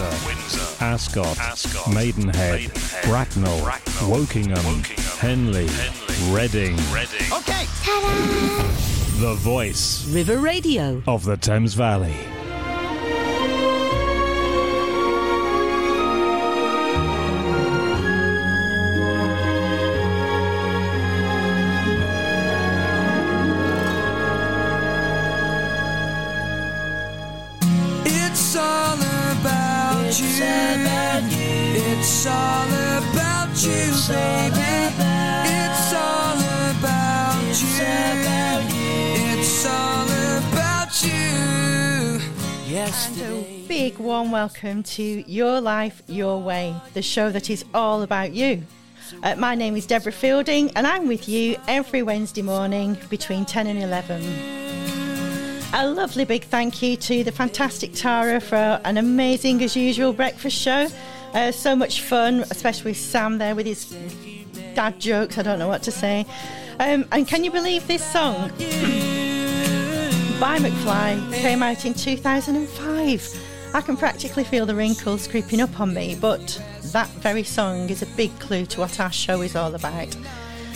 Windsor, Windsor, Ascot, Ascot, Maidenhead, Maidenhead, Bracknell, Bracknell, Wokingham, Wokingham, Henley, Henley, Reading. Reading. Okay. The voice River Radio. of the Thames Valley. Big warm welcome to Your Life, Your Way, the show that is all about you. Uh, my name is Deborah Fielding, and I'm with you every Wednesday morning between 10 and 11. A lovely big thank you to the fantastic Tara for an amazing, as usual, breakfast show. Uh, so much fun, especially with Sam there with his dad jokes. I don't know what to say. Um, and can you believe this song by McFly came out in 2005? I can practically feel the wrinkles creeping up on me, but that very song is a big clue to what our show is all about.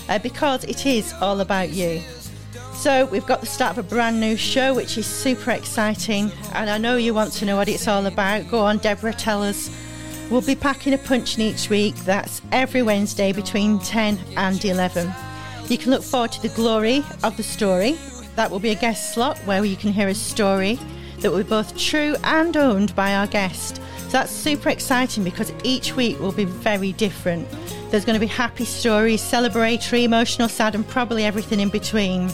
Uh, because it is all about you. So, we've got the start of a brand new show, which is super exciting. And I know you want to know what it's all about. Go on, Deborah, tell us. We'll be packing a punch in each week. That's every Wednesday between 10 and 11. You can look forward to the glory of the story. That will be a guest slot where you can hear a story that be both true and owned by our guest. So that's super exciting because each week will be very different. There's going to be happy stories, celebratory, emotional, sad, and probably everything in between.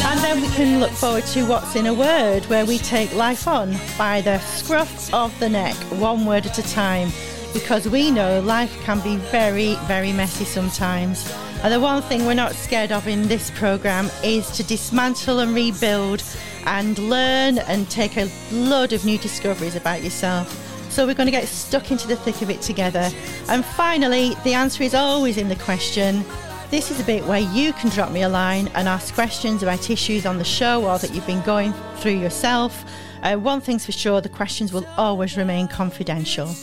And then we can look forward to What's in a Word, where we take life on by the scruff of the neck, one word at a time, because we know life can be very, very messy sometimes. And the one thing we're not scared of in this programme is to dismantle and rebuild and learn and take a load of new discoveries about yourself. So we're going to get stuck into the thick of it together. And finally, the answer is always in the question. This is a bit where you can drop me a line and ask questions about issues on the show or that you've been going through yourself. Uh, one thing's for sure, the questions will always remain confidential.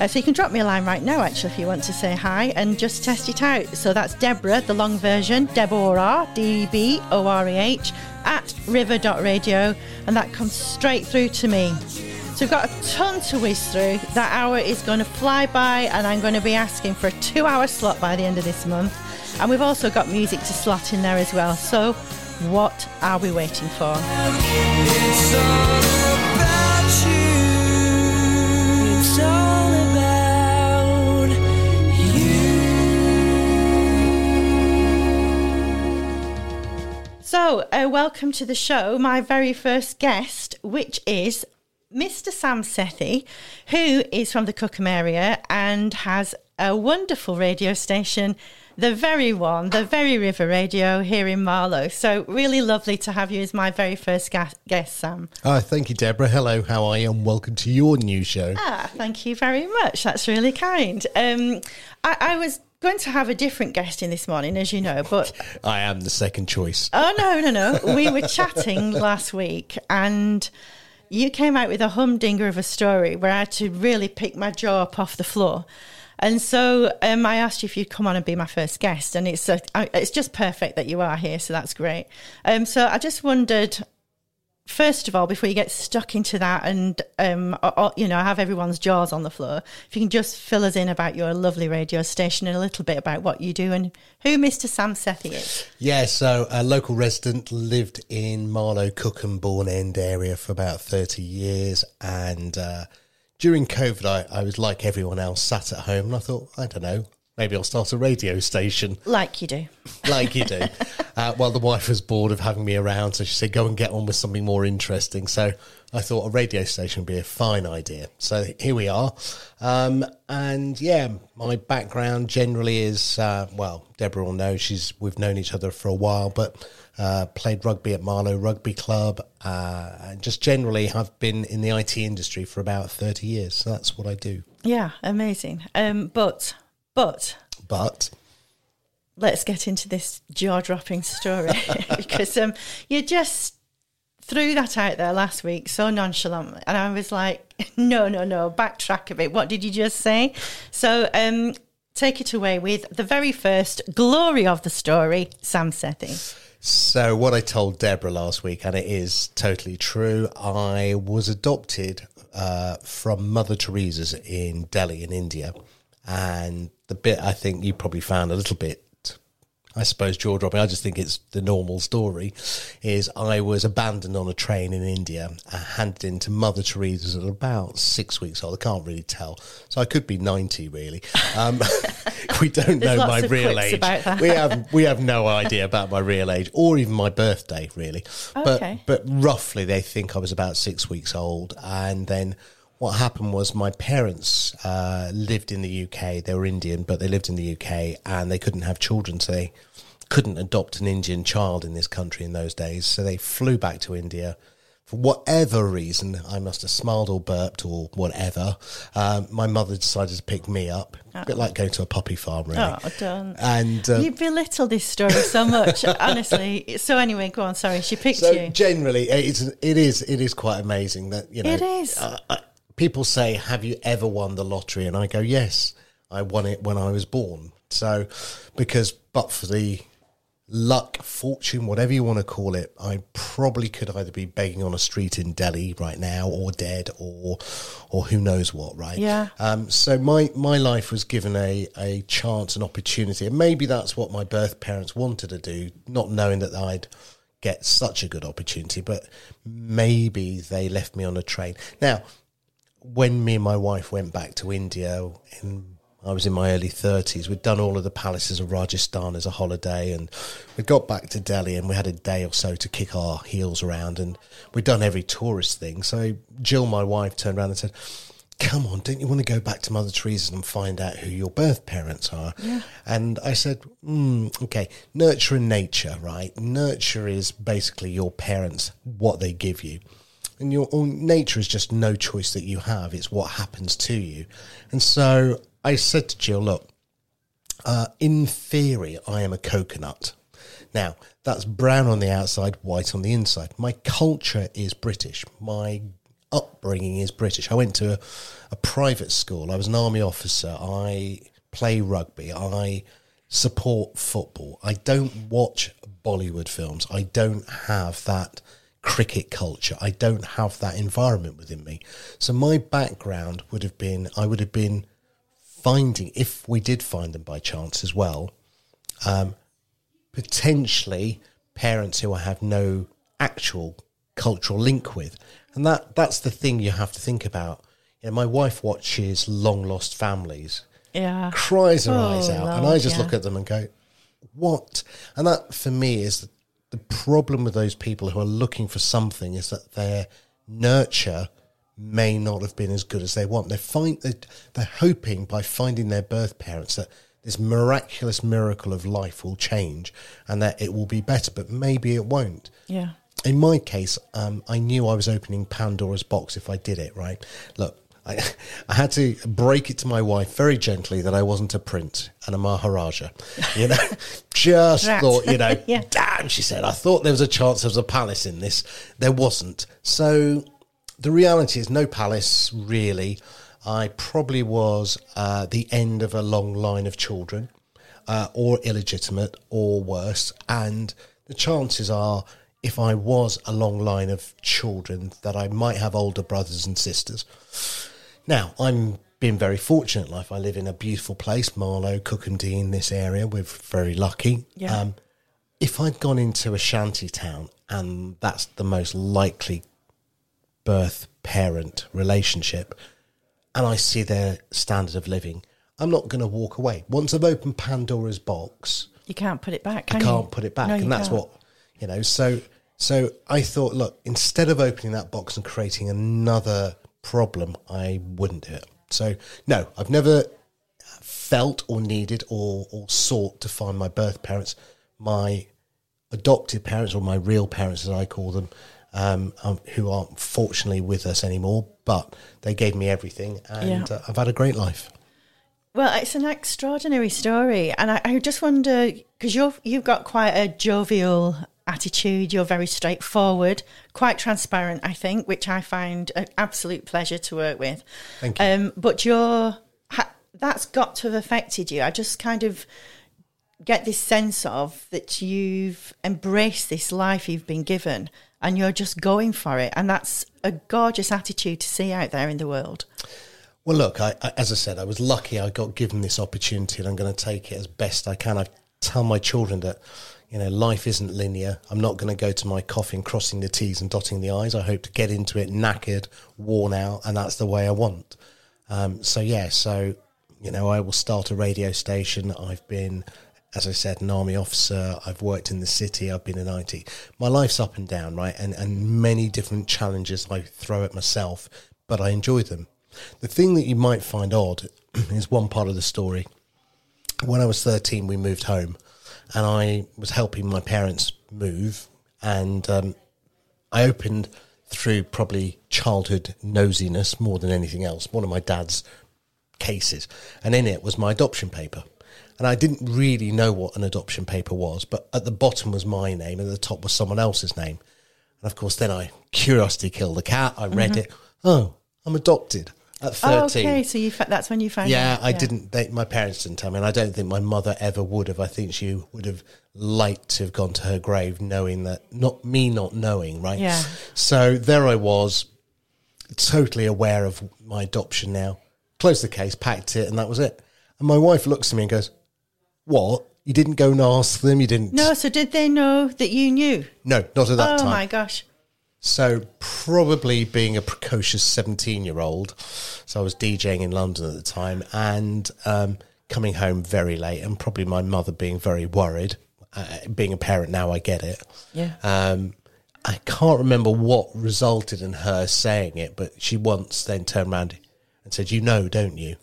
Uh, so you can drop me a line right now, actually, if you want to say hi and just test it out. So that's Deborah, the long version, Deborah, D-E-B-O-R-E-H, at river.radio, and that comes straight through to me. So we've got a ton to whiz through. That hour is going to fly by, and I'm going to be asking for a two-hour slot by the end of this month. And we've also got music to slot in there as well. So what are we waiting for? So, uh, welcome to the show. My very first guest, which is Mr. Sam Sethi, who is from the Cookham area and has a wonderful radio station, the very one, the very River Radio here in Marlow. So, really lovely to have you as my very first ga- guest, Sam. Oh, thank you, Deborah. Hello, how are you? And welcome to your new show. Ah, thank you very much. That's really kind. Um, I, I was going to have a different guest in this morning, as you know, but I am the second choice. Oh no, no, no. We were chatting last week and you came out with a humdinger of a story where I had to really pick my jaw up off the floor. And so um, I asked you if you'd come on and be my first guest, and it's uh, it's just perfect that you are here, so that's great. Um, so I just wondered, first of all, before you get stuck into that, and um, or, you know, I have everyone's jaws on the floor, if you can just fill us in about your lovely radio station and a little bit about what you do and who Mr. Sam Sethi is. Yeah, so a local resident lived in Marlow, Cookham, Bourne End area for about 30 years. And uh, during COVID, I, I was like everyone else, sat at home, and I thought, I don't know, maybe I'll start a radio station. Like you do. like you do. uh, well, the wife was bored of having me around, so she said, "Go and get on with something more interesting." So I thought a radio station would be a fine idea. So here we are. Um, and yeah, my background generally is uh, well, Deborah will know she's we've known each other for a while, but uh, played rugby at Marlow Rugby Club. Uh, and just generally, I've been in the IT industry for about thirty years. So that's what I do. Yeah, amazing. Um, but but But let's get into this jaw dropping story because um, you just threw that out there last week so nonchalantly, and I was like, no, no, no, backtrack a bit. What did you just say? So, um, take it away with the very first glory of the story, Sam Sethi. So, what I told Deborah last week, and it is totally true, I was adopted uh, from Mother Teresa's in Delhi, in India. And the bit I think you probably found a little bit, I suppose, jaw dropping, I just think it's the normal story, is I was abandoned on a train in India, handed into Mother Teresa's at about six weeks old. I can't really tell. So, I could be 90, really. Um, we don't know my real age. We have we have no idea about my real age or even my birthday really. Okay. But but roughly they think I was about six weeks old, and then what happened was my parents uh, lived in the UK. They were Indian, but they lived in the UK, and they couldn't have children, so they couldn't adopt an Indian child in this country in those days. So they flew back to India. For whatever reason, I must have smiled or burped or whatever. Um, my mother decided to pick me up, a bit like going to a puppy farm, really. Oh, don't. And uh, you belittle this story so much, honestly. So anyway, go on. Sorry, she picked So you. generally, it's it is it is quite amazing that you know It is. Uh, people say, "Have you ever won the lottery?" And I go, "Yes, I won it when I was born." So because but for the luck, fortune, whatever you want to call it, I probably could either be begging on a street in Delhi right now, or dead, or or who knows what, right? Yeah. Um, so my my life was given a a chance, an opportunity, and maybe that's what my birth parents wanted to do, not knowing that I'd get such a good opportunity, but maybe they left me on a train. Now, when me and my wife went back to India, in, I was in my early 30s, we'd done all of the palaces of Rajasthan as a holiday, and we got back to Delhi and we had a day or so to kick our heels around, and we'd done every tourist thing. So Jill, my wife, turned around and said, Come on, don't you want to go back to Mother Teresa and find out who your birth parents are? And I said, mm, okay, nurture and nature, right? Nurture is basically your parents, what they give you and your own nature is just no choice that you have. It's what happens to you. And so i said to jill look uh, in theory i am a coconut. Now that's brown on the outside white on the inside. My culture is british. My upbringing is british. I went to a, a private school. I was an army officer. I play rugby. I support football. I don't watch bollywood films. I don't have that cricket culture. I don't have that environment within me. So my background would have been I would have been finding if we did find them by chance as well, um, potentially parents who I have no actual cultural link with. And that that's the thing you have to think about. You know, my wife watches Long Lost Families Yeah. cries her Oh, eyes out, and I just yeah. look at them and go, "What?" And that, for me, is the, problem with those people who are looking for something is that their nurture may not have been as good as they want. They find that they're hoping by finding their birth parents that this miraculous miracle of life will change and that it will be better, but maybe it won't Yeah. in my case, um, I knew I was opening Pandora's box if I did it, right? Look, I, I had to break it to my wife very gently that I wasn't a prince and a Maharaja. You know, just thought, you know, Yeah. damn, she said, I thought there was a chance there was a palace in this. There wasn't. So the reality is, no palace really. I probably was uh, the end of a long line of children, uh, or illegitimate, or worse. And the chances are, if I was a long line of children, that I might have older brothers and sisters. Now, I'm been very fortunate in life. I live in a beautiful place, Marlow, Cookham Dean, this area. We're very lucky. Yeah. Um, if I'd gone into a shanty town and that's the most likely birth parent relationship, and I see their standard of living, I'm not going to walk away. Once I've opened Pandora's box, You can't put it back, I can can't you? put it back, No, and that's can't. what you know. So, so I thought, look, instead of opening that box and creating another problem, I wouldn't do it. So, no, I've never felt or needed or or sought to find my birth parents, my adopted parents or my real parents, as I call them, um, um, who aren't fortunately with us anymore. But they gave me everything, and Yeah. uh, I've had a great life. Well, it's an extraordinary story, and I, I just wonder because you've you've got quite a jovial attitude. You're very straightforward, quite transparent, I think, which I find an absolute pleasure to work with. Thank you. Um, but you're ha- that's got to have affected you. I just kind of get this sense of that you've embraced this life you've been given and you're just going for it. And that's a gorgeous attitude to see out there in the world. Well, look, I, I, as I said, I was lucky I got given this opportunity and I'm going to take it as best I can. I tell my children that, you know, life isn't linear. I'm not going to go to my coffin crossing the T's and dotting the I's. I hope to get into it knackered, worn out, and that's the way I want. Um, so, yeah, so, you know, I will start a radio station. I've been, as I said, an army officer. I've worked in the city. I've been in IT. My life's up and down, right? And, and many different challenges I throw at myself, but I enjoy them. The thing that you might find odd is one part of the story. When I was 13, we moved home and I was helping my parents move. And um, I opened through probably childhood nosiness more than anything else, one of my dad's cases. And in it was my adoption paper. And I didn't really know what an adoption paper was, but at the bottom was my name and at the top was someone else's name. And of course, then I curiosity killed the cat. I read it. Oh, I'm adopted at 13. Oh, okay, so you fa- that's when you found out. Yeah. I didn't. They, my parents didn't tell me, and I don't think my mother ever would have. I think she would have liked to have gone to her grave knowing that, not me not knowing, right? Yeah. So there I was, totally aware of my adoption now. Closed the case, packed it, and that was it. And my wife looks at me and goes, "What? You didn't go and ask them? You didn't? No, so did they know that you knew? no, not at that oh time. Oh my gosh. So probably being a precocious seventeen-year-old, so I was DJing in London at the time and um, coming home very late, and probably my mother being very worried. Uh, being a parent now, I get it. Yeah. Um, I can't remember what resulted in her saying it, but she once then turned around and said, "You know, don't you?"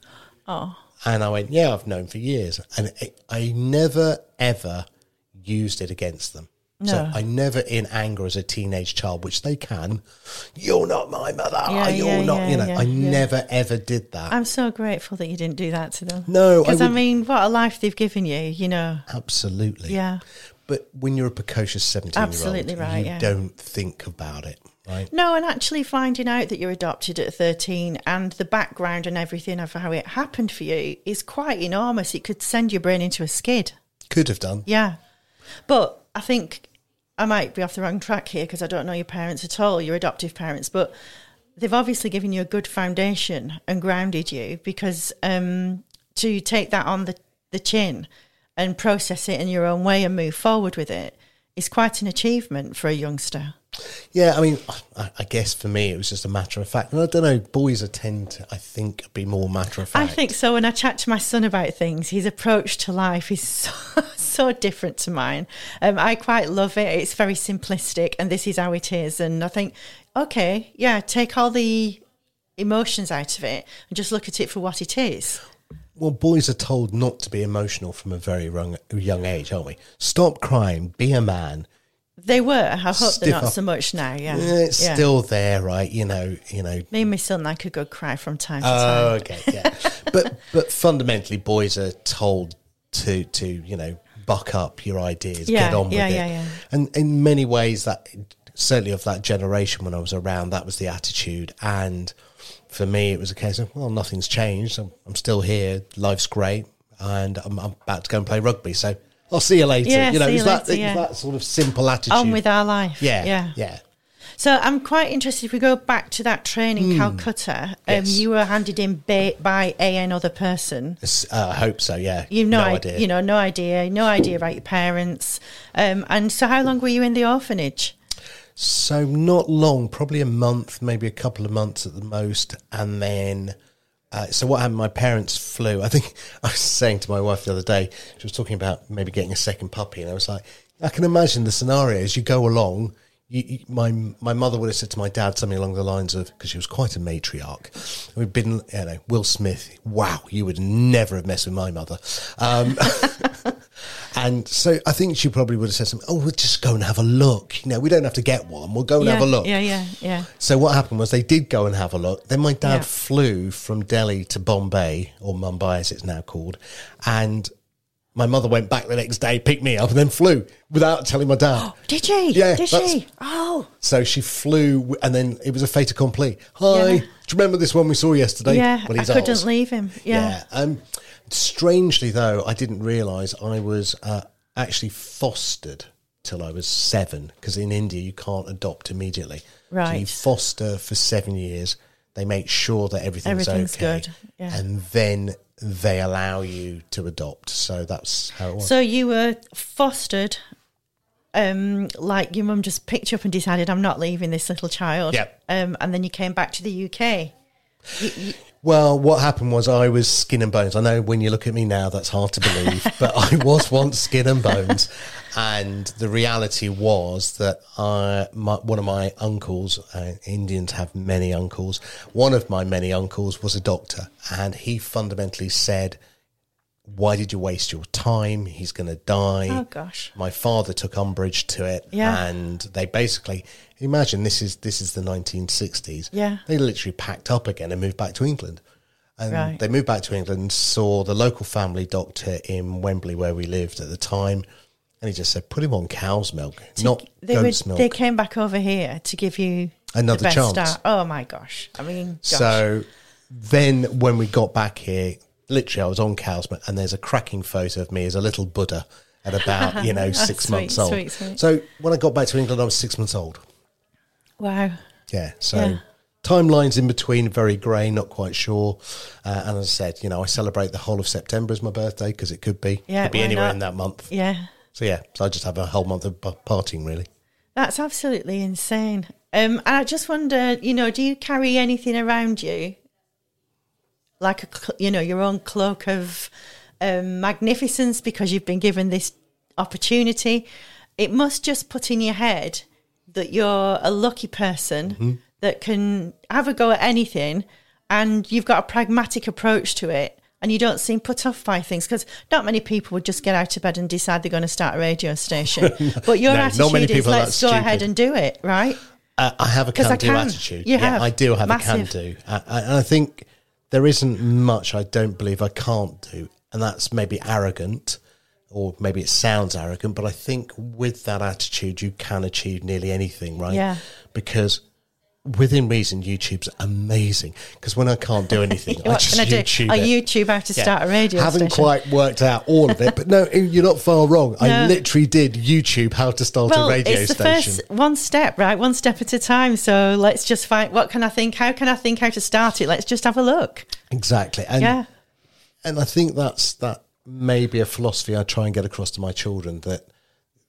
Oh. And I went, "Yeah, I've known for years," and it, I never ever used it against them. So I never, in anger as a teenage child, which they can, you're not my mother. Yeah, you're yeah, not, yeah, you know. I never ever did that. I'm so grateful that you didn't do that to them. no, Because I, would, mean, what a life they've given you, you know. absolutely. Yeah. But when you're a precocious seventeen-year-old, Absolutely right, you don't think about it, right? No, and actually finding out that you're adopted at 13 and the background and everything of how it happened for you is quite enormous. It could send your brain into a skid. Could have done. Yeah. But I think I might be off the wrong track here because I don't know your parents at all, your adoptive parents, but they've obviously given you a good foundation and grounded you because um, to take that on the, the chin and process it in your own way and move forward with it is quite an achievement for a youngster. Yeah, I mean, I, I guess for me it was just a matter of fact. And I don't know, boys are tend to, I think, be more matter of fact. I think so. When I chat to my son about things, his approach to life is so, so different to mine. Um, I quite love it. It's very simplistic, and this is how it is. And I think, okay, yeah, take all the emotions out of it and just look at it for what it is. Well, boys are told not to be emotional from a very young, young age, aren't we? Stop crying, be a man. They were. I hope Stiff they're not up. so much now. Yeah, Yeah, it's Yeah. still there, right? You know, you know. Me and my son I could go cry from time to Oh, time. okay, yeah. but but fundamentally, boys are told to to you know buck up your ideas, Yeah, get on with it. yeah, yeah. And in many ways, that certainly of that generation when I was around, that was the attitude. And for me, it was a case of well, nothing's changed. I'm, I'm still here. Life's great, and I'm, I'm about to go and play rugby. So I'll see you later. Yeah, you know, see it's you that, later, yeah. that sort of simple attitude. On with our life. yeah, yeah. yeah. So I'm quite interested if we go back to that training in Calcutta. Um. Yes. You were handed in ba- by a another person. Uh, I hope so. Yeah, You've no, no i- idea. You know, no idea, no idea about your parents. Um, and so, how long were you in the orphanage? So not long, probably a month, maybe a couple of months at the most, and then. Uh, so what happened? My parents flew. I think I was saying to my wife the other day. She was talking about maybe getting a second puppy, and I was like, I can imagine the scenario as you go along. You, you, my my mother would have said to my dad something along the lines of because she was quite a matriarch. We've been, you know, Will Smith. Wow, you would never have messed with my mother. Um, and so I think she probably would have said something. Oh, we'll just go and have a look. You know, we don't have to get one. We'll go and yeah, have a look. Yeah, yeah, yeah. So what happened was they did go and have a look. Then my dad Yeah. flew from Delhi to Bombay or Mumbai as it's now called, and my mother went back the next day, picked me up, and then flew without telling my dad. Did she? Yeah, Did she? Oh, So she flew, and then it was a fait accompli. Hi, Yeah. do you remember this one we saw yesterday? yeah. Well, I couldn't ours. leave him. Yeah. Um, strangely, though, I didn't realise I was uh, actually fostered till I was seven because in India you can't adopt immediately. So you foster for seven years. They make sure that everything's, Everything's okay, good, yeah. and then they allow you to adopt. So that's how it was. So you were fostered, um, like your mum just picked you up and decided, I'm not leaving this little child. Yep. Um, and then you came back to the UK. Well, what happened was I was skin and bones. I know when you look at me now, that's hard to believe, but I was once skin and bones. And the reality was that I, my, one of my uncles, uh, Indians have many uncles, one of my many uncles was a doctor, and he fundamentally said, Why did you waste your time? He's going to die. Oh, gosh. My father took umbrage to it, Yeah. and they basically imagine this is this is the 1960s. Yeah. they literally packed up again and moved back to England. And Right. they moved back to England, saw the local family doctor in Wembley where we lived at the time, and he just said, "Put him on cow's milk, not They, goat's would, milk." they came back over here to give you Another chance. start. Oh, my gosh. I mean, gosh. So then, when we got back here, literally, I was on cow's and there's a cracking photo of me as a little Buddha at about you know six Sweet, months old. sweet, sweet. So when I got back to England, I was six months old. wow. Yeah. So Yeah. timelines in between, very grey, not quite sure. Uh, and as I said, you know, I celebrate the whole of September as my birthday because it could be, Yeah, could be anywhere not? in that month. Yeah. So yeah, so I just have a whole month of partying really. That's absolutely insane. Um, and I just wonder, you know, do you carry anything around you, like a, you know, your own cloak of um, magnificence because you've been given this opportunity? It must just put in your head that you're a lucky person Mm-hmm. that can have a go at anything, and you've got a pragmatic approach to it. And you don't seem put off by things because not many people would just get out of bed and decide they're going to start a radio station. But your No, attitude is let's go ahead and do it, right? Uh, I have a can-do can. attitude. You yeah, have. I do have Massive. a can-do, uh, and I think there isn't much I don't believe I can't do, and that's maybe arrogant, or maybe it sounds arrogant, but I think with that attitude you can achieve nearly anything, right? Yeah. Because within reason, YouTube's amazing. Because when I can't do anything, I just can oh, I? YouTube I. YouTube how to Yeah. start a radio station. Haven't station. quite worked out all of it, but no, you're not far wrong. I literally did YouTube how to start well, a radio it's the station. first one step, right? One step at a time. So let's just find what can I think? How can I think how to start it? Let's just have a look. Exactly, and yeah. and I think that's that may be a philosophy I try and get across to my children that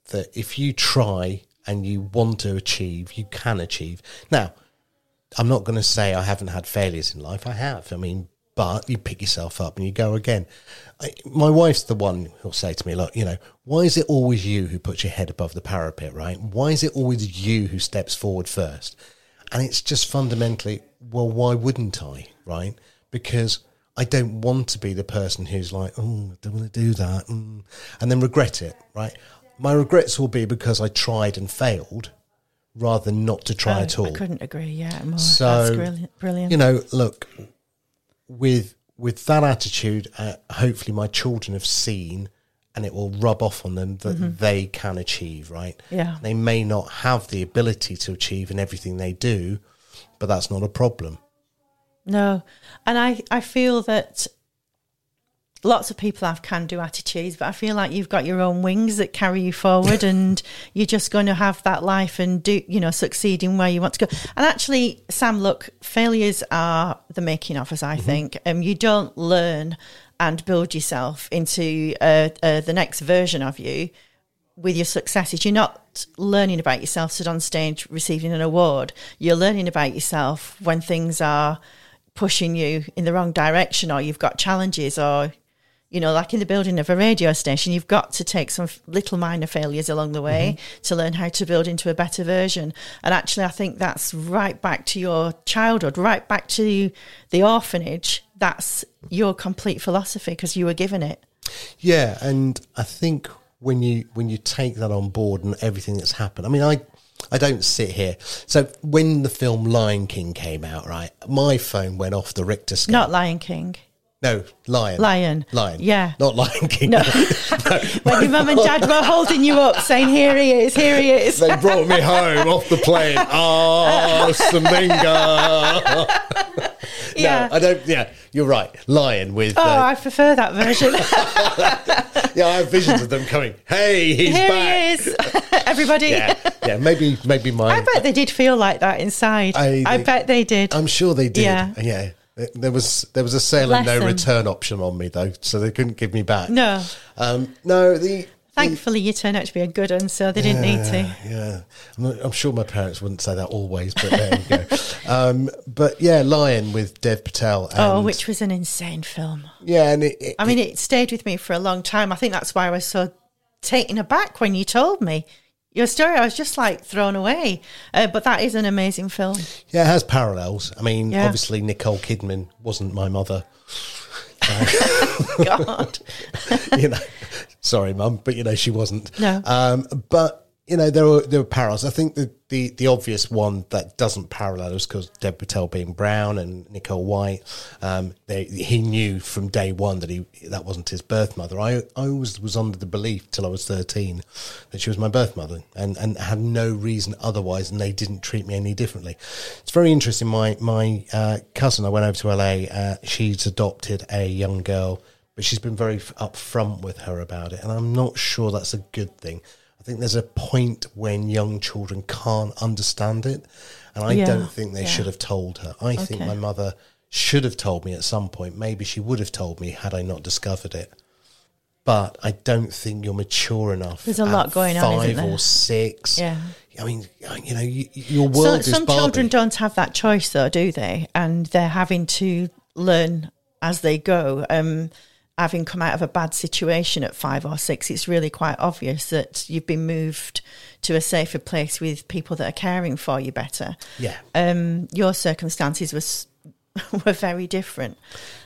that if you try and you want to achieve, you can achieve. Now, I'm not going to say I haven't had failures in life. I have. I mean, but you pick yourself up and you go again. I, my wife's the one who'll say to me, "Look, you know, why is it always you who puts your head above the parapet? Right? Why is it always you who steps forward first? And it's just fundamentally, well, why wouldn't I? Right? Because I don't want to be the person who's like, oh, I don't want to do that, mm, and then regret it. Right? My regrets will be because I tried and failed, rather than not to try Oh, at all. I couldn't agree. Yeah, more. So, That's brilliant. Brilliant. You know, look with with that attitude, uh, hopefully my children have seen, and it will rub off on them that they can achieve. Right? Mm-hmm. Yeah. They may not have the ability to achieve in everything they do, but that's not a problem. No, and I I feel that lots of people have can do attitudes, but I feel like you've got your own wings that carry you forward, and you're just going to have that life and do you know succeed in where you want to go. And actually, Sam, look, failures are the making of us. I think um, you don't learn and build yourself into uh, uh, the next version of you with your successes. You're not learning about yourself stood on stage receiving an award. You're learning about yourself when things are pushing you in the wrong direction or you've got challenges or you know like in the building of a radio station you've got to take some little minor failures along the way mm-hmm. to learn how to build into a better version. And actually i think that's right back to your childhood right back to the orphanage. That's your complete philosophy because you were given it. Yeah, and I think when you when you take that on board and everything that's happened, I mean, I I don't sit here. So when the film Lion King came out, right, my phone went off the Richter scale. not lion king No, Lion. Lion. Lion. Yeah. Not Lion King. No. when your mum and dad were holding you up, saying, "Here he is, here he is." they brought me home off the plane. Ah, Saminga. Yeah. No, I don't. Yeah, you're right. Lion with. Oh, uh, I prefer that version. yeah, I have visions of them coming. Hey, he's here back. he is, everybody. Yeah, yeah. Maybe, maybe mine. I bet they did feel like that inside. I I, bet they did. I'm sure they did. Yeah. Yeah. There was there was a sale and no return option on me though, so they couldn't give me back. no, Um, no, the thankfully you turned out to be a good one, so they didn't need to. Yeah, I'm, not- I'm sure my parents wouldn't say that always, but there you go. Um, but yeah, Lion with Dev Patel. And, Oh, which was an insane film. yeah, and it, it, I mean, it stayed with me for a long time. I think that's why I was so taken aback when you told me your story. I was just like thrown away. Uh, but that is an amazing film. yeah, it has parallels. I mean, Yeah. obviously Nicole Kidman wasn't my mother. God. you know, sorry, mum, but you know she wasn't. No. Um, but you know there were there were parallels. I think the the, the obvious one that doesn't parallel is because Dev Patel being brown and Nicole White. Um, they, he knew from day one that he that wasn't his birth mother. I I always was under the belief till I was thirteen that she was my birth mother, and and had no reason otherwise, and they didn't treat me any differently. It's very interesting. My my uh, cousin, I went over to LA. Uh, she's adopted a young girl but she's been very upfront with her about it, and I'm not sure that's a good thing. I think there's a point when young children can't understand it, and I Yeah, don't think they yeah. should have told her. I think my mother should have told me at some point. Maybe she would have told me had I not discovered it. But I don't think you're mature enough. There's a lot going on, isn't Five or six. Yeah. I mean, you know, you, your So, world is some Barbie. children don't have that choice, though, do they? And they're having to learn as they go. Um, having come out of a bad situation at five or six, it's really quite obvious that you've been moved to a safer place with people that are caring for you better. Yeah. Um, your circumstances was were very different.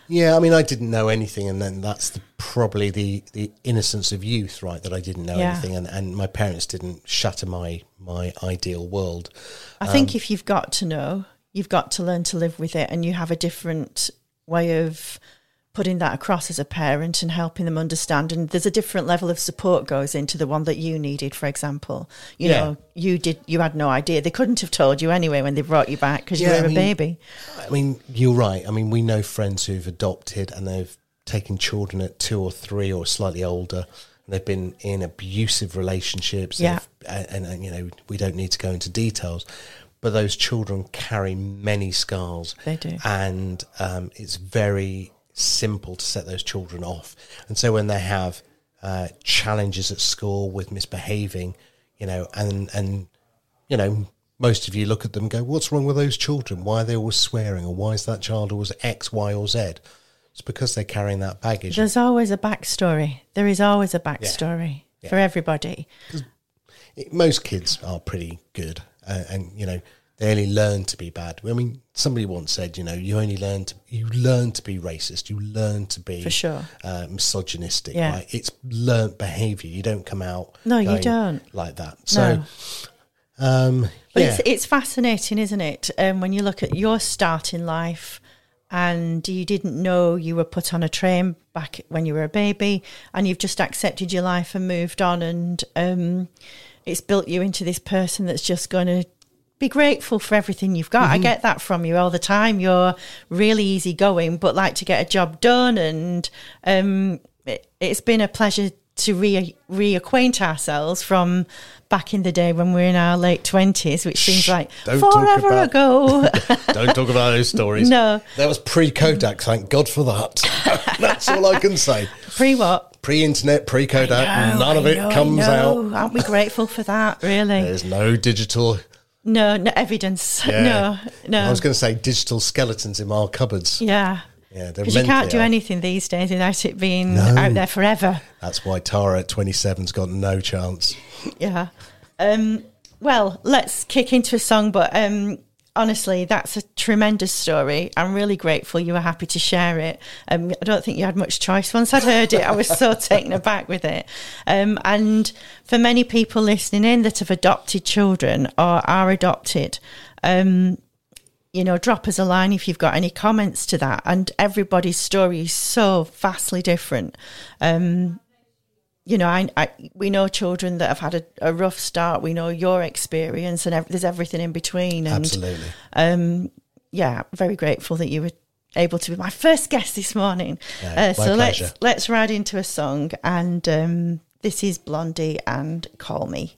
Yeah, I mean, I didn't know anything, and then that's the, probably the, the innocence of youth, right? That I didn't know Yeah. anything, and, and my parents didn't shatter my my ideal world. I Um, think if you've got to know, you've got to learn to live with it, and you have a different way of putting that across as a parent and helping them understand. And there's a different level of support goes into the one that you needed, for example. You Yeah. know, you did, you had no idea. They couldn't have told you anyway when they brought you back because you were I a mean- baby. I mean, you're right. I mean, we know friends who've adopted and they've taken children at two or three or slightly older, and they've been in abusive relationships. Yeah. And, and, and you know, we don't need to go into details, but those children carry many scars. They do. and um, it's very simple to set those children off. And so when they have uh, challenges at school with misbehaving, you know, and and you know, most of you look at them and go, "What's wrong with those children? Why are they always swearing? Or why is that child always X, Y, or Z?" It's because they're carrying that baggage. There's always a backstory. There is always a backstory for everybody. It- most kids are pretty good, uh, and you know they only learn to be bad. I mean, somebody once said, you know, you only learn to you learn to be racist, you learn to be For sure. uh, misogynistic. Yeah. Right? It's learnt behaviour. You don't come out No, you don't. like that. So, No. um, But yeah, it's it's fascinating, isn't it? Um, when you look at your start in life, and you didn't know you were put on a train back when you were a baby, and you've just accepted your life and moved on, and um, it's built you into this person that's just going to be grateful for everything you've got. I get that from you all the time. You're really easygoing, but like to get a job done, and um, it, it's been a pleasure to re reacquaint ourselves from back in the day when we were in our late twenties, which seems like don't forever about- ago. don't talk about those stories. No. that was pre Kodak. Thank God for that. That's all I can say. Pre what? Pre internet, pre Kodak. No, None of it know, comes out. Aren't we grateful for that? Really? There's no digital. No, no evidence. Yeah. No, no. I was going to say digital skeletons in our cupboards. yeah. Yeah, Because you can't do anything these days without it being No. out there forever. That's why Tara at 27's got no chance. Yeah. Um, well, let's kick into a song, but um, honestly, that's a tremendous story. I'm really grateful you were happy to share it. Um, I don't think you had much choice. Once I'd heard it, I was so taken aback with it. Um, and for many people listening in that have adopted children or are adopted, um, you know, drop us a line if you've got any comments to that. And everybody's story is so vastly different. Um, you know, I, I we know children that have had a, a rough start. We know your experience, and ev- there's everything in between. And Absolutely. um, yeah, very grateful that you were able to be my first guest this morning. Uh, so let's let's ride into a song, and um, this is Blondie and Call Me.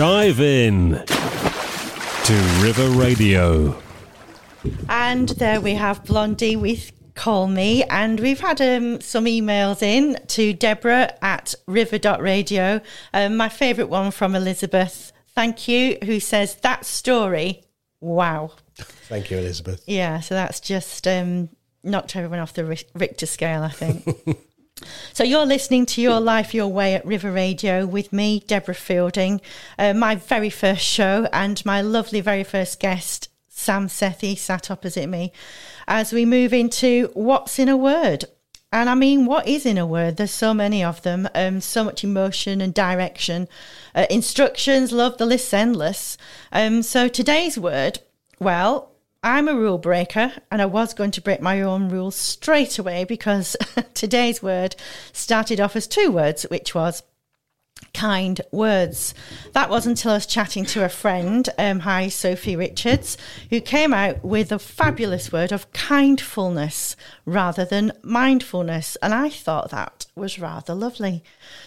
Dive in to River Radio. And there we have Blondie with Call Me. And we've had um, some emails in to Deborah at river.radio. Um, my favourite one from Elizabeth, thank you, who says, That story, wow. Thank you, Elizabeth. Yeah, so that's just um, knocked everyone off the Richter scale, I think. so you're listening to Your Life Your Way at River Radio with me, Deborah Fielding, uh, my very first show, and my lovely very first guest, Sam Sethi, sat opposite me, as we move into What's in a Word. And I mean, what is in a word? There's so many of them, um, so much emotion and direction, uh, instructions, love, the list's endless. Um, so today's word, well, I'm a rule breaker and I was going to break my own rules straight away because today's word started off as two words, which was kind words. That was until I was chatting to a friend, um, hi, Sophie Richards, who came out with a fabulous word of kindfulness rather than mindfulness. And I thought that was rather lovely.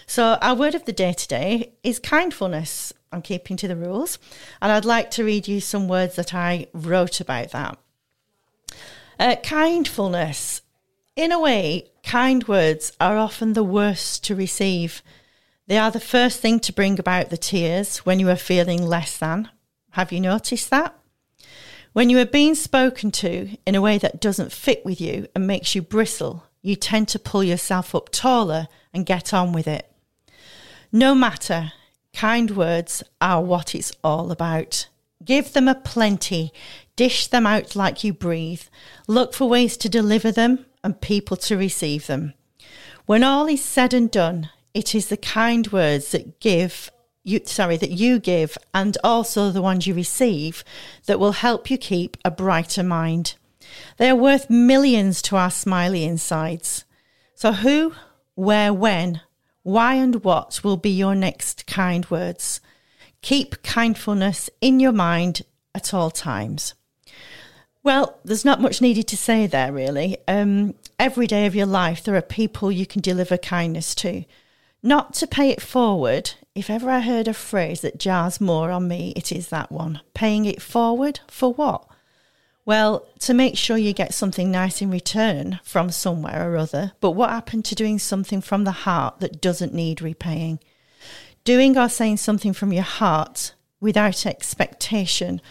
So, our word of the day today is kindfulness. I'm keeping to the rules. And I'd like to read you some words that I wrote about that. Uh, kindfulness in a way, kind words are often the worst to receive. They are the first thing to bring about the tears when you are feeling less than. Have you noticed that? When you are being spoken to in a way that doesn't fit with you and makes you bristle, you tend to pull yourself up taller and get on with it. No matter, kind words are what it's all about. Give them a plenty, dish them out like you breathe, look for ways to deliver them and people to receive them. When all is said and done, it is the kind words that give you sorry that you give and also the ones you receive that will help you keep a brighter mind. They are worth millions to our smiley insides. So who, where, when, why and what will be your next kind words? Keep kindfulness in your mind at all times. Well, there's not much needed to say there, really. Um, every day of your life, there are people you can deliver kindness to. Not to pay it forward. If ever I heard a phrase that jars more on me, it is that one. Paying it forward for what? Well, to make sure you get something nice in return from somewhere or other. But what happened to doing something from the heart that doesn't need repaying? Doing or saying something from your heart without expectation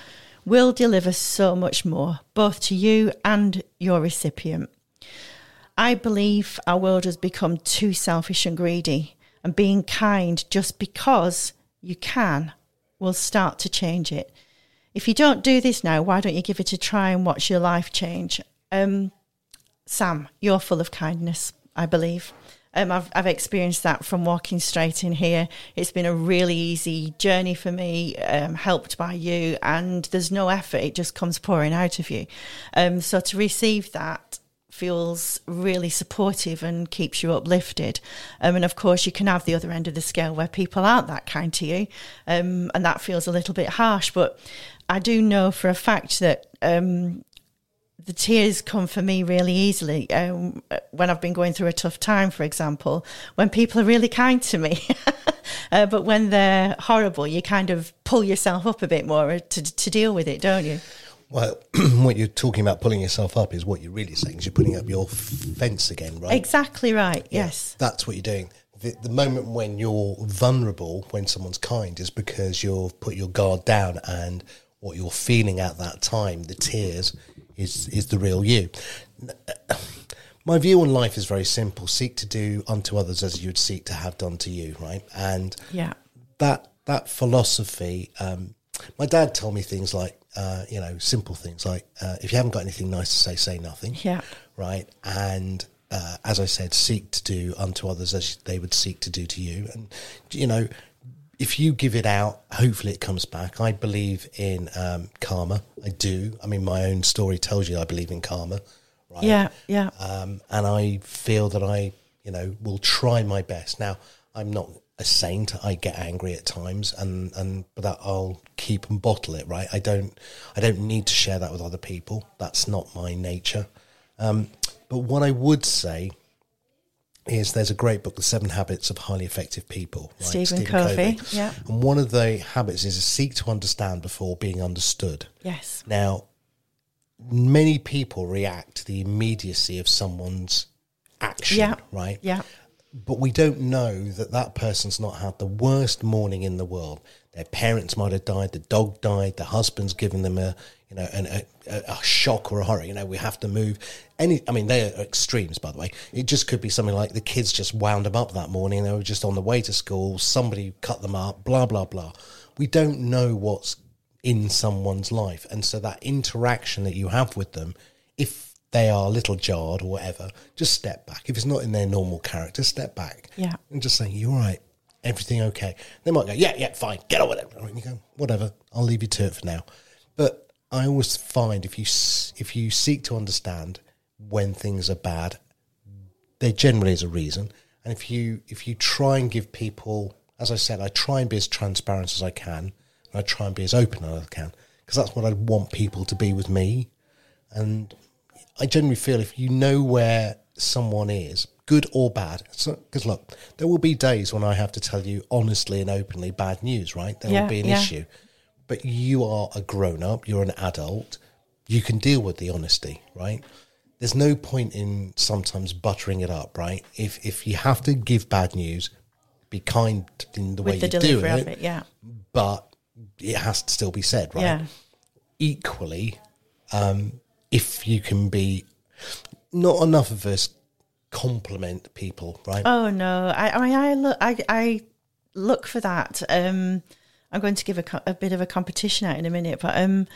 will deliver so much more, both to you and your recipient. I believe our world has become too selfish and greedy, and being kind just because you can will start to change it. If you don't do this now, why don't you give it a try and watch your life change? Um, Sam, you're full of kindness, I believe. Um, I've, I've experienced that from walking straight in here. It's been a really easy journey for me, um, helped by you, and there's no effort. It just comes pouring out of you. Um, so to receive that feels really supportive and keeps you uplifted. Um, and of course, you can have the other end of the scale where people aren't that kind to you, um, and that feels a little bit harsh. But I do know for a fact that um, the tears come for me really easily um, when I've been going through a tough time, for example, when people are really kind to me. uh, but when they're horrible, you kind of pull yourself up a bit more to, to deal with it, don't you? Well, what you're talking about pulling yourself up is what you're really saying is you're putting up your fence again, right? Exactly right. Yeah, Yes. That's what you're doing. The, the moment when you're vulnerable, when someone's kind, is because you've put your guard down and what you're feeling at that time, the tears, is, is the real you. My view on life is very simple seek to do unto others as you'd seek to have done to you, right? And Yeah. that that philosophy. Um, my dad told me things like, uh, you know, simple things like, uh, if you haven't got anything nice to say, say nothing. Yeah. Right. And uh, as I said, seek to do unto others as they would seek to do to you. And you know, if you give it out, hopefully it comes back. I believe in um, karma. I do. I mean, my own story tells you I believe in karma. Right Yeah. Yeah. um, and I feel that I, you know, will try my best. Now, I'm not a saint. I get angry at times, and and but that I'll keep and bottle it. Right? I don't, I don't need to share that with other people. That's not my nature. Um, but what I would say is there's a great book, The Seven Habits of Highly Effective People. Right? Stephen Covey, yeah. And one of the habits is to seek to understand before being understood. Yes. Now, many people react to the immediacy of someone's action, Yeah. right? Yeah. But we don't know that that person's not had the worst morning in the world. Their parents might have died, the dog died, the husband's given them a, you know, an, a, a shock or a horror. You know, we have to move. Any, I mean, they are extremes, by the way. It just could be something like the kids just wound them up that morning. They were just on the way to school. Somebody cut them up. Blah blah blah. We don't know what's in someone's life. And so that interaction that you have with them, if they are a little jarred or whatever, just step back. If it's not in their normal character, step back. Yeah. And just say, you're right. Everything okay? They might go, Yeah, yeah, fine, get on with it. And you go, Whatever, I'll leave you to it for now. But I always find if you if you seek to understand when things are bad, there generally is a reason. And if you if you try and give people, as I said, I try and be as transparent as I can, and I try and be as open as I can, because that's what I want people to be with me. And I generally feel if you know where someone is, good or bad, because look, there will be days when I have to tell you honestly and openly bad news, right? There Yeah, will be an yeah. issue, but you are a grown up, you're an adult, you can deal with the honesty, right? there's no point in sometimes buttering it up, right? If if you have to give bad news, be kind in the way the you do it, it. Yeah, but it has to still be said, right? yeah, Equally, um, if you can be, not enough of us compliment people, right? Oh no, I, I I look, I, I look for that. Um, I'm going to give a, a bit of a competition out in a minute, but um,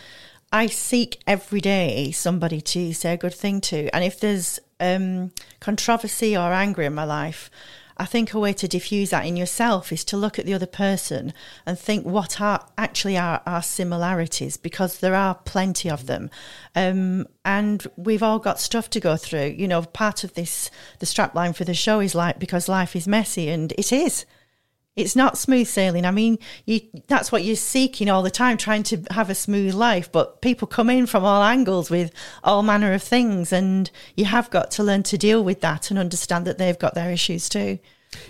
I seek every day somebody to say a good thing to, and if there's um, controversy or anger in my life. I think a way to diffuse that in yourself is to look at the other person and think what are actually are our similarities because there are plenty of them. Um, and we've all got stuff to go through. You know, part of this, the strapline for the show is like because life is messy and it is. It's not smooth sailing. I mean, you, that's what you're seeking all the time, trying to have a smooth life. But people come in from all angles with all manner of things, and you have got to learn to deal with that and understand that they've got their issues too.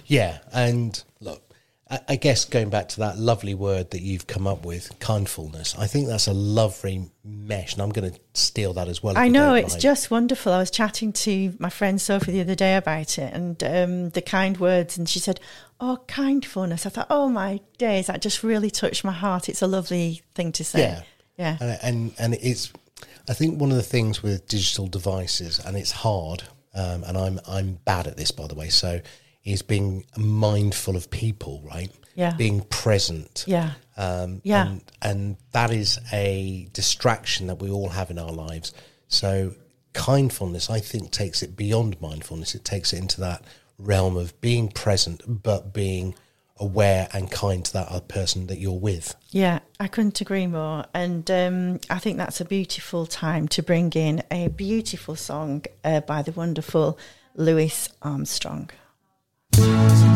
Yeah, and look, I, I guess going back to that lovely word that you've come up with, kindfulness. I think that's a lovely mesh, and I'm going to steal that as well. I know it's mind. just wonderful. I was chatting to my friend Sophie the other day about it and um, the kind words, and she said, "Oh, kindfulness." I thought, "Oh my days, that just really touched my heart." It's a lovely thing to say. Yeah. yeah, and and, and it's. I think one of the things with digital devices, and it's hard, um, and I'm I'm bad at this, by the way. So, is being mindful of people, right? Yeah. Being present. yeah, Um, Yeah. And, and that is a distraction that we all have in our lives. So kindfulness, I think, takes it beyond mindfulness. It takes it into that realm of being present, but being aware and kind to that other person that you're with. yeah. I couldn't agree more, and um, I think that's a beautiful time to bring in a beautiful song uh, by the wonderful Louis Armstrong. We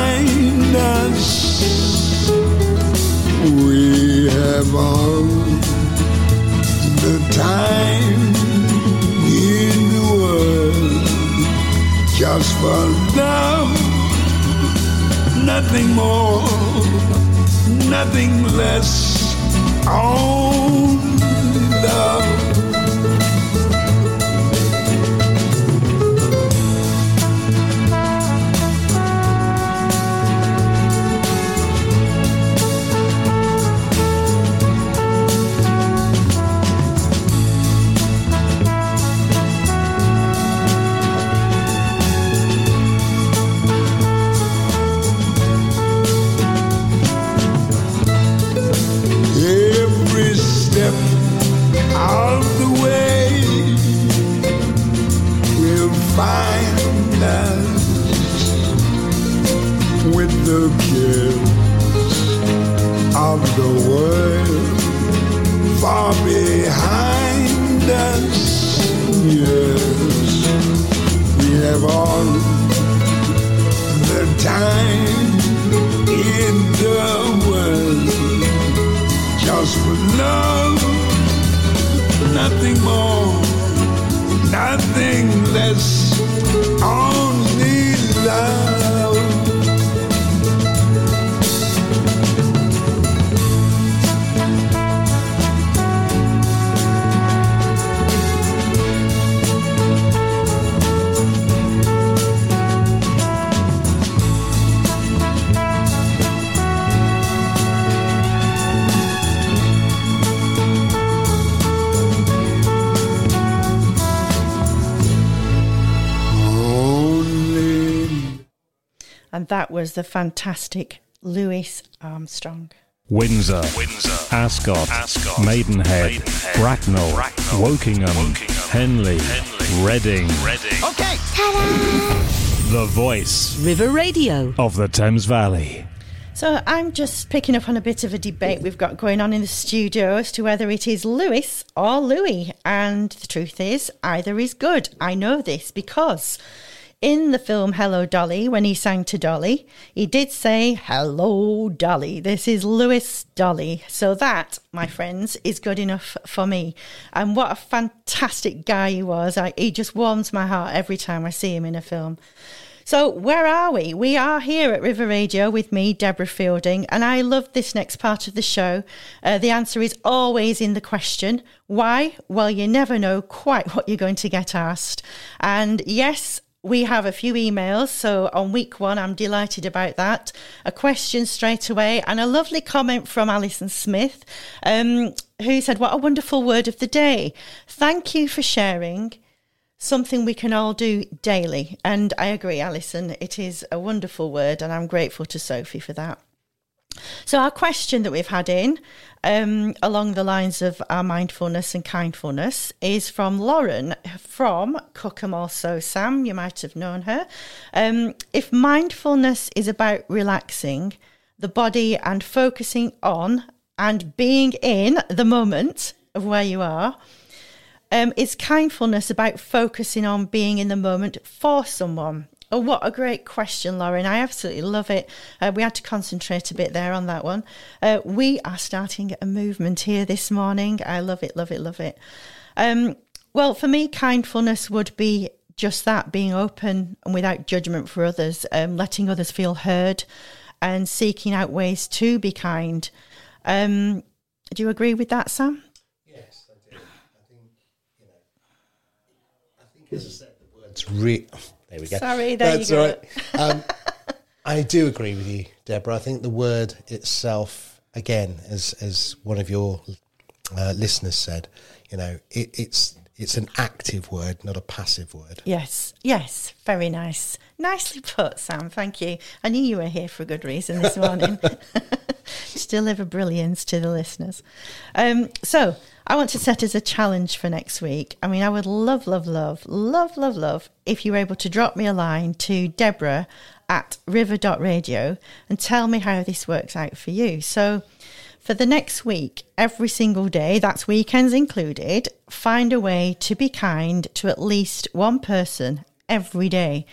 All the time in the world just for love, nothing more, nothing less. Only for love, nothing more, nothing less, only love. And that was the fantastic Louis Armstrong. Windsor, Windsor, Ascot, Ascot, Maidenhead, Maidenhead, Bracknell, Bracknell, Wokingham, Wokingham, Henley, Henley, Reading. Reading. Okay. The voice River Radio. of the Thames Valley. So I'm just picking up on a bit of a debate we've got going on in the studio as to whether it is Lewis or Louis. And the truth is, either is good. I know this because in the film Hello Dolly, when he sang to Dolly, he did say, Hello Dolly. This is Lewis Dolly. So that, my friends, is good enough for me. And what a fantastic guy he was. I, he just warms my heart every time I see him in a film. So, where are we? We are here at River Radio with me, Deborah Fielding, and I love this next part of the show. Uh, the answer is always in the question. Why? Well, you never know quite what you're going to get asked. And yes, we have a few emails. So, on week one, I'm delighted about that. A question straight away, and a lovely comment from Alison Smith, um, who said, What a wonderful word of the day. Thank you for sharing something we can all do daily. And I agree, Alison, it is a wonderful word, and I'm grateful to Sophie for that. So, our question that we've had in um, along the lines of our mindfulness and kindfulness is from Lauren from Cookham, also. Sam, you might have known her. Um, if mindfulness is about relaxing the body and focusing on and being in the moment of where you are, um, is kindfulness about focusing on being in the moment for someone? Oh, what a great question, Lauren. I absolutely love it. Uh, we had to concentrate a bit there on that one. Uh, we are starting a movement here this morning. I love it, love it, love it. Um, well, for me, kindfulness would be just that being open and without judgment for others, um, letting others feel heard, and seeking out ways to be kind. Um, do you agree with that, Sam? Yes, I do. I think, you know, I think as I said, the words There we go. Sorry, there you That's go. all right. Um, I do agree with you, Deborah. I think the word itself, again, as as one of your uh, listeners said, you know, it, it's it's an active word, not a passive word. Yes, yes, very nice. Nicely put, Sam. Thank you. I knew you were here for a good reason this morning. to deliver brilliance to the listeners. Um, so, I want to set as a challenge for next week. I mean, I would love, love, love, love, love, love if you were able to drop me a line to Deborah at river.radio and tell me how this works out for you. So, for the next week, every single day, that's weekends included, find a way to be kind to at least one person every day.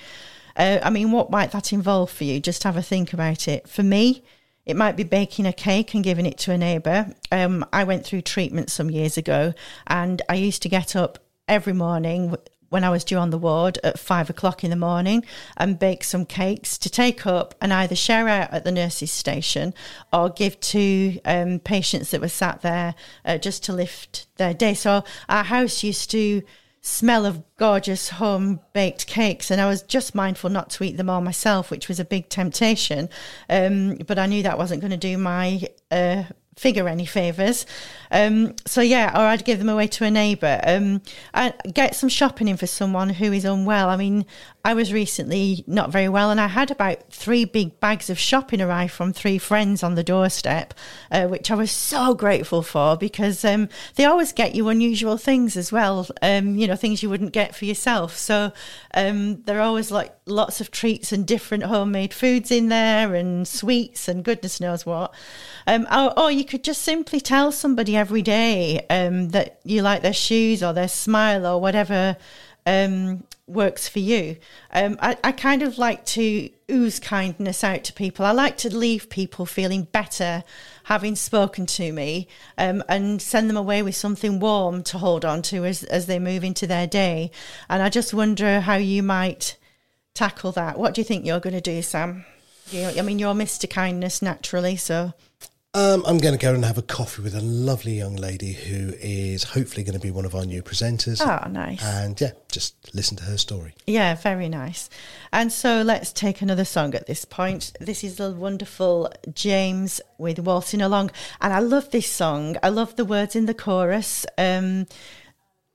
Uh, I mean, what might that involve for you? Just have a think about it. For me, it might be baking a cake and giving it to a neighbour. Um, I went through treatment some years ago, and I used to get up every morning when I was due on the ward at five o'clock in the morning and bake some cakes to take up and either share out at the nurses' station or give to um, patients that were sat there uh, just to lift their day. So our house used to smell of gorgeous home baked cakes and I was just mindful not to eat them all myself which was a big temptation. Um, but I knew that wasn't going to do my uh, figure any favors. Um, so yeah or I'd give them away to a neighbor um, and get some shopping in for someone who is unwell. I mean I was recently not very well and I had about three big bags of shopping arrive from three friends on the doorstep uh, which I was so grateful for because um, they always get you unusual things as well um, you know things you wouldn't get for yourself. So um, there are always like lots of treats and different homemade foods in there and sweets and goodness knows what. Um, or, or you could just simply tell somebody every day um, that you like their shoes or their smile or whatever um, works for you. Um, I, I kind of like to ooze kindness out to people. I like to leave people feeling better having spoken to me um, and send them away with something warm to hold on to as, as they move into their day. And I just wonder how you might tackle that. What do you think you're going to do, Sam? You, I mean, you're Mr. Kindness naturally, so Um, I'm going to go and have a coffee with a lovely young lady who is hopefully going to be one of our new presenters. oh, nice. And yeah, just listen to her story. Yeah, very nice. And so let's take another song at this point. This is the wonderful James with Waltzing Along. And I love this song. I love the words in the chorus. Um,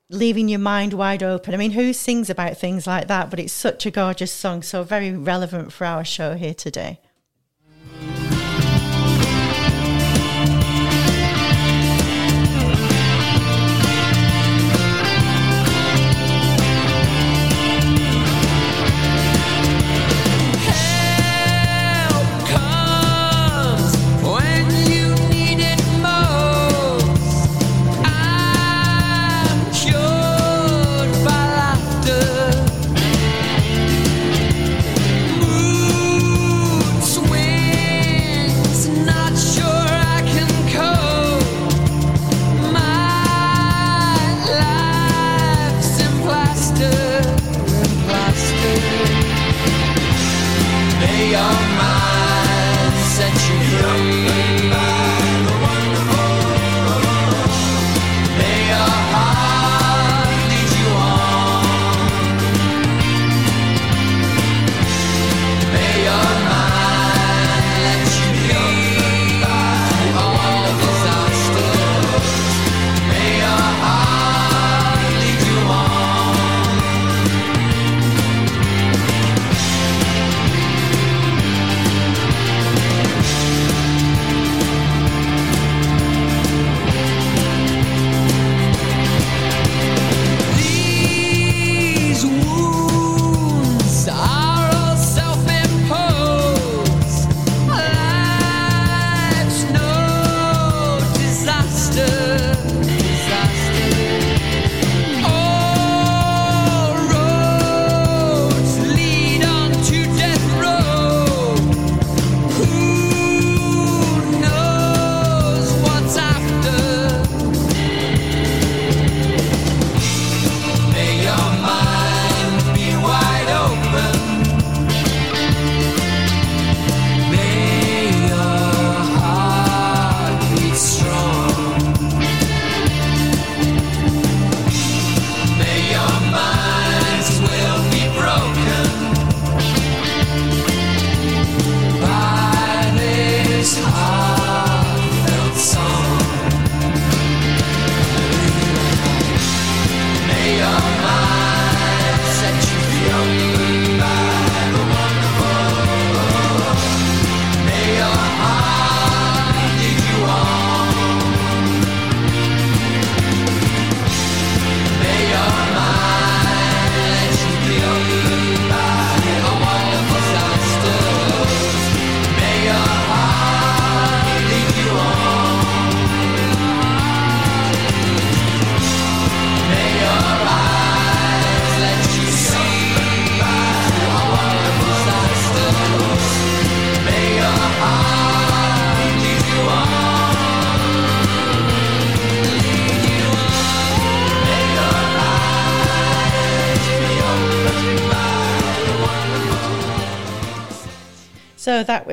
leaving your mind wide open. I mean, who sings about things like that? But it's such a gorgeous song, so very relevant for our show here today.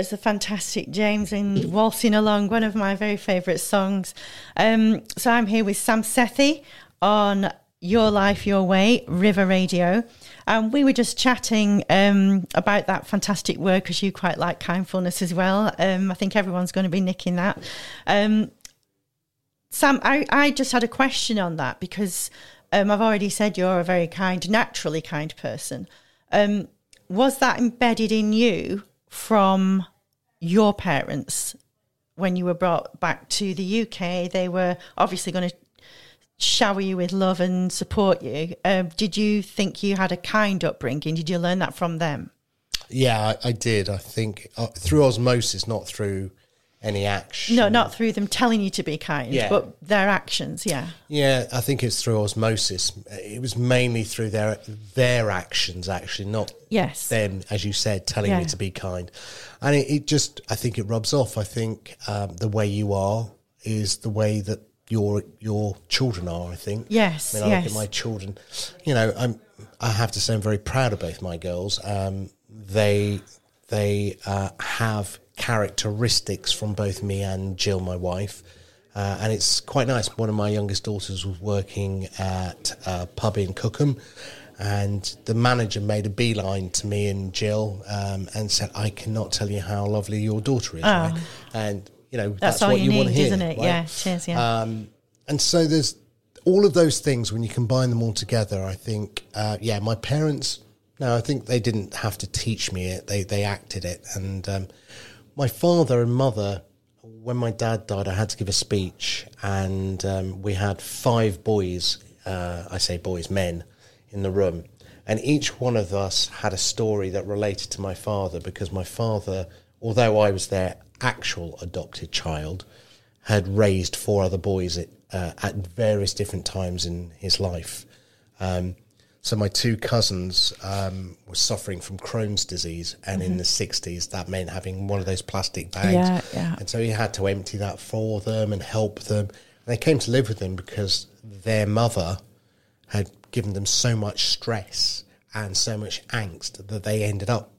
Was the fantastic James and Waltzing Along, one of my very favourite songs. Um, so I'm here with Sam Sethi on Your Life, Your Way, River Radio. And we were just chatting um, about that fantastic work because you quite like kindfulness as well. Um, I think everyone's going to be nicking that. Um, Sam, I, I just had a question on that because um, I've already said you're a very kind, naturally kind person. Um, was that embedded in you from your parents when you were brought back to the UK? They were obviously going to shower you with love and support you. Um, did you think you had a kind upbringing? Did you learn that from them? Yeah, I, I did. I think uh, through osmosis, not through any action. No, not through them telling you to be kind, Yeah. but their actions. Yeah. Yeah, I think it's through osmosis. It was mainly through their their actions, actually, not Yes. them, as you said, telling Yeah. me to be kind. And it, it just, I think it rubs off. I think um, the way you are is the way that your your children are. I think. Yes, I mean, I look at my children. You know, I'm. I have to say, I'm very proud of both my girls. Um, they they uh, have characteristics from both me and Jill, my wife. Uh, and it's quite nice. One of my youngest daughters was working at a pub in Cookham, and the manager made a beeline to me and Jill um, and said, "I cannot tell you how lovely your daughter is." right? And you know Oh. That's that's, what you you, want to hear, isn't it? right? Yeah, cheers, yeah. Um, and so there's all of those things, when you combine them all together, I think, uh, yeah, my parents. No, I think they didn't have to teach me it; they they acted it. And um, my father and mother, when my dad died, I had to give a speech, and um, we had five boys. Uh, I say boys, men, in the room, and each one of us had a story that related to my father because my father, although I was their actual adopted child, had raised four other boys at, uh, at various different times in his life. Um, so my two cousins um, were suffering from Crohn's disease, and in the sixties, that meant having one of those plastic bags. Yeah, yeah. And so he had to empty that for them and help them. And they came to live with him because their mother had given them so much stress and so much angst that they ended up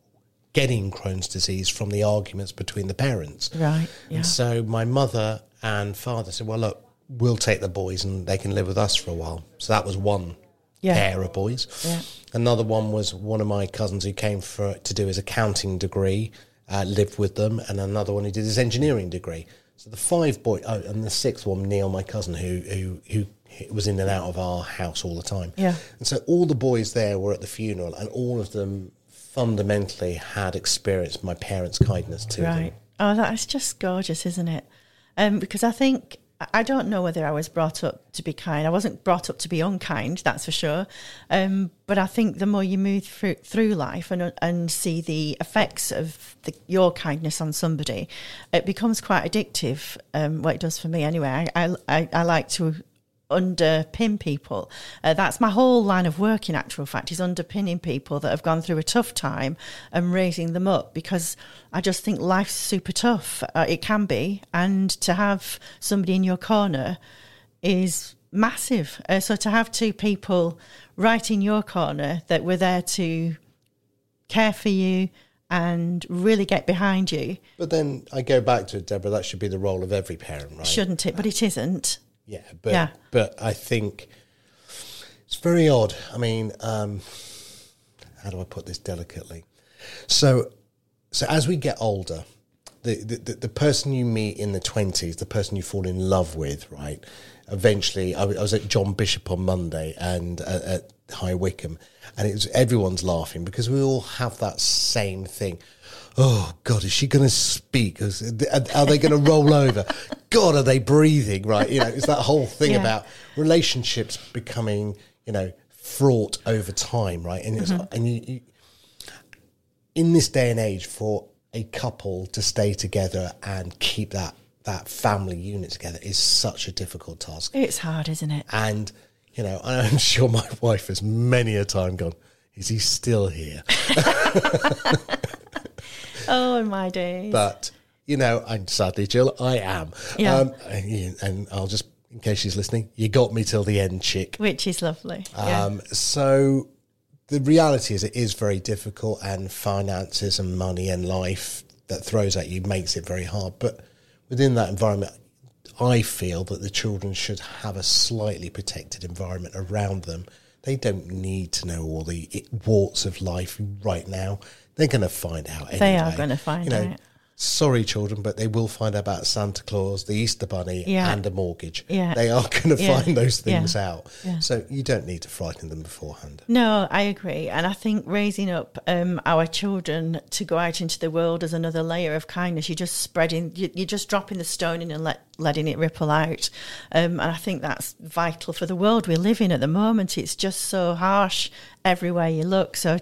getting Crohn's disease from the arguments between the parents. Right, yeah. And so my mother and father said, "Well, look, we'll take the boys and they can live with us for a while." So that was one Yeah. pair of boys. Yeah. Another one was one of my cousins who came for to do his accounting degree, uh, lived with them, and another one who did his engineering degree. So the five boy, oh, and the sixth one, Neil, my cousin, who who who was in and out of our house all the time. Yeah. And so all the boys there were at the funeral, and all of them fundamentally had experienced my parents' kindness to them. Oh, that's just gorgeous, isn't it? Um, because I think I don't know whether I was brought up to be kind. I wasn't brought up to be unkind, that's for sure. Um, but I think the more you move through, through life and and see the effects of the, your kindness on somebody, it becomes quite addictive. Um, what it does for me, anyway. I I, I, I like to underpin people. Uh, that's my whole line of work, in actual fact, is underpinning people that have gone through a tough time and raising them up because I just think life's super tough. Uh, it can be. And to have somebody in your corner is massive. Uh, so to have two people right in your corner that were there to care for you and really get behind you, But then I go back to it, Deborah. That should be the role of every parent, right? shouldn't it? But it isn't. Yeah, but Yeah. but I think it's very odd. I mean, um, how do I put this delicately? So, so as we get older, the the, the, person you meet in the twenties, the person you fall in love with, right? Eventually, I, was- I was at John Bishop on Monday and uh, at High Wycombe, and it was everyone's laughing because we all have that same thing. Oh God, is she going to speak? Is- Are they going to roll over? God, are they breathing? Right? You know, it's that whole thing Yeah. about relationships becoming, you know, fraught over time, right? And it's, mm-hmm. and you, you, in this day and age, for a couple to stay together and keep that that family unit together is such a difficult task. It's hard, isn't it? And you know, I'm sure my wife has many a time gone. Is he still here? Oh, in my days. But you know, and sadly, Jill, I am. Yeah. Um, and, and I'll just, in case she's listening, you got me till the end, chick. Which is lovely. yeah. Um, so the reality is, it is very difficult, and finances and money and life that throws at you makes it very hard. But within that environment, I feel that the children should have a slightly protected environment around them. They don't need to know all the warts of life right now. They're going to find out. Anyway. They are gonna find You know, out. Sorry, children, but they will find out about Santa Claus, the Easter Bunny, Yeah. and a mortgage. Yeah. They are going to Yeah. find those things out. So you don't need to frighten them beforehand. No, I agree. And I think raising up um, our children to go out into the world as another layer of kindness, you're just spreading, you- you're just dropping the stone in and let, letting it ripple out. Um, and I think that's vital for the world we live in at the moment. It's just so harsh everywhere you look. So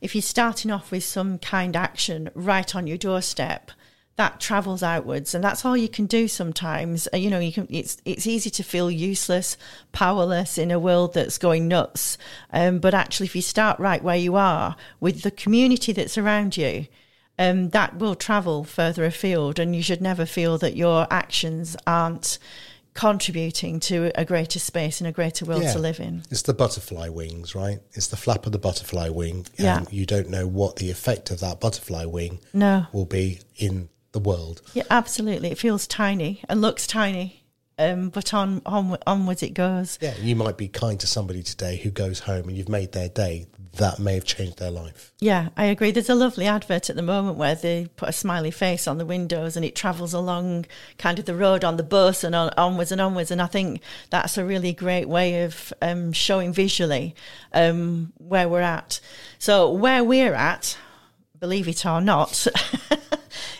if you're starting off with some kind action right on your doorstep, that travels outwards. And that's all you can do sometimes. Uh, you know you can it's it's easy to feel useless powerless in a world that's going nuts. Um, but actually if you start right where you are with the community that's around you um, that will travel further afield. And you should never feel that your actions aren't contributing to a greater space and a greater world to live in It's the butterfly wings, right? It's the flap of the butterfly wing. Yeah. You don't know what the effect of that butterfly wing No. will be in the world. yeah absolutely it feels tiny and looks tiny um, but on, on onwards it goes Yeah, you might be kind to somebody today who goes home and you've made their day. That may have changed their life. Yeah, I agree. There's a lovely advert at the moment where they put a smiley face on the windows and it travels along kind of the road on the bus and on, onwards and onwards. And I think that's a really great way of um, showing visually um, where we're at. So, where we're at, believe it or not,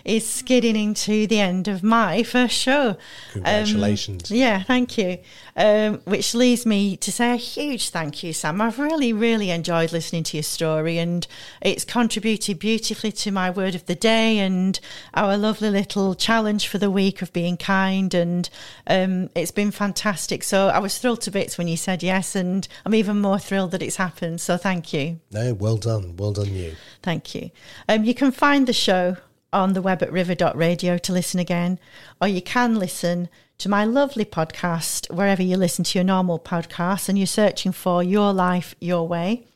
is skidding into the end of my first show. Congratulations. Um, yeah, thank you. Um, which leads me to say a huge thank you, Sam. I've really, really enjoyed listening to your story, and it's contributed beautifully to my word of the day and our lovely little challenge for the week of being kind. And um, it's been fantastic. So I was thrilled to bits when you said yes, and I'm even more thrilled that it's happened. So thank you. No, well done. Well done, you. Thank you. Um, you can find the show on the web at river.radio to listen again, or you can listen to my lovely podcast wherever you listen to your normal podcasts and you're searching for Your Life, Your Way.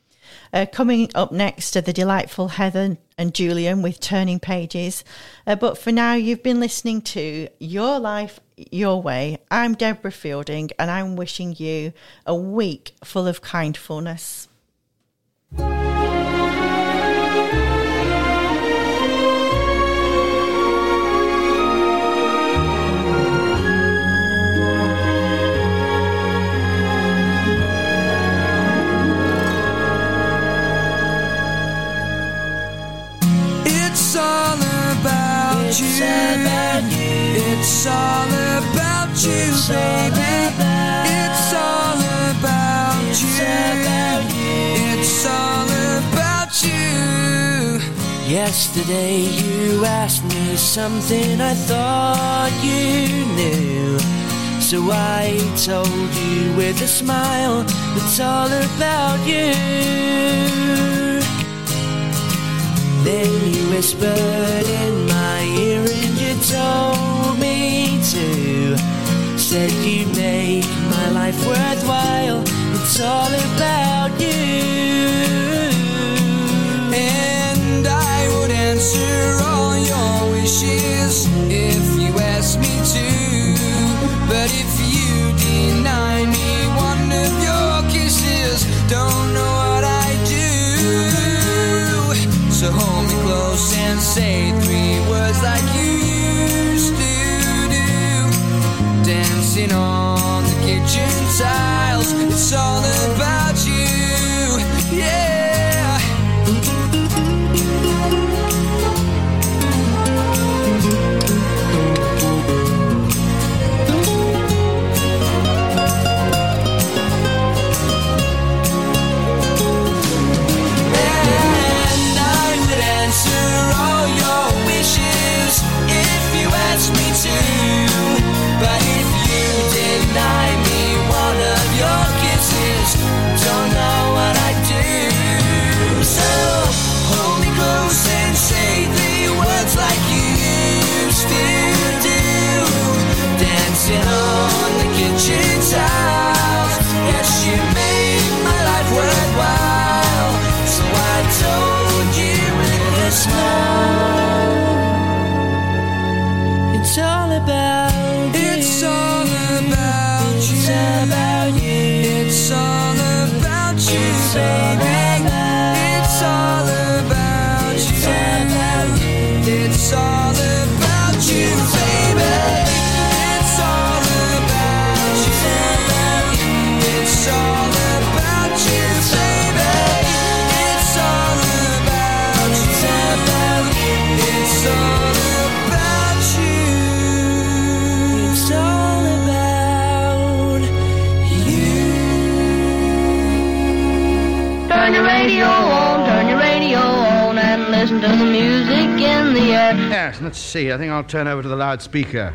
Uh, coming up next are the delightful Heather and Julian with Turning Pages. Uh, but for now, you've been listening to Your Life, Your Way. I'm Deborah Fielding, and I'm wishing you a week full of kindfulness. About you. It's all about you, baby. It's all about you. It's all about you. Yesterday you asked me something I thought you knew. So I told you with a smile, it's all about you. Then you whispered in my told me to. Said you make my life worthwhile. It's all about you. And I would answer all your wishes if you asked me to. But if you deny me one of your kisses, don't know what I do. So hold me close and say three words like Dancing on the kitchen tiles, it's all about see. I think I'll turn over to the loudspeaker.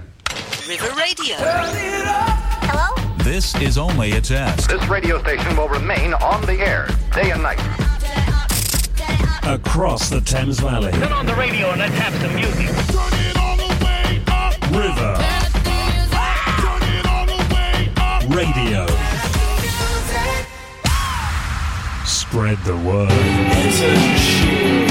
River Radio. Hello? This is only a test. This radio station will remain on the air day and night. Across the Thames Valley. Turn on the radio and let's have some music. River. Radio. Spread the word.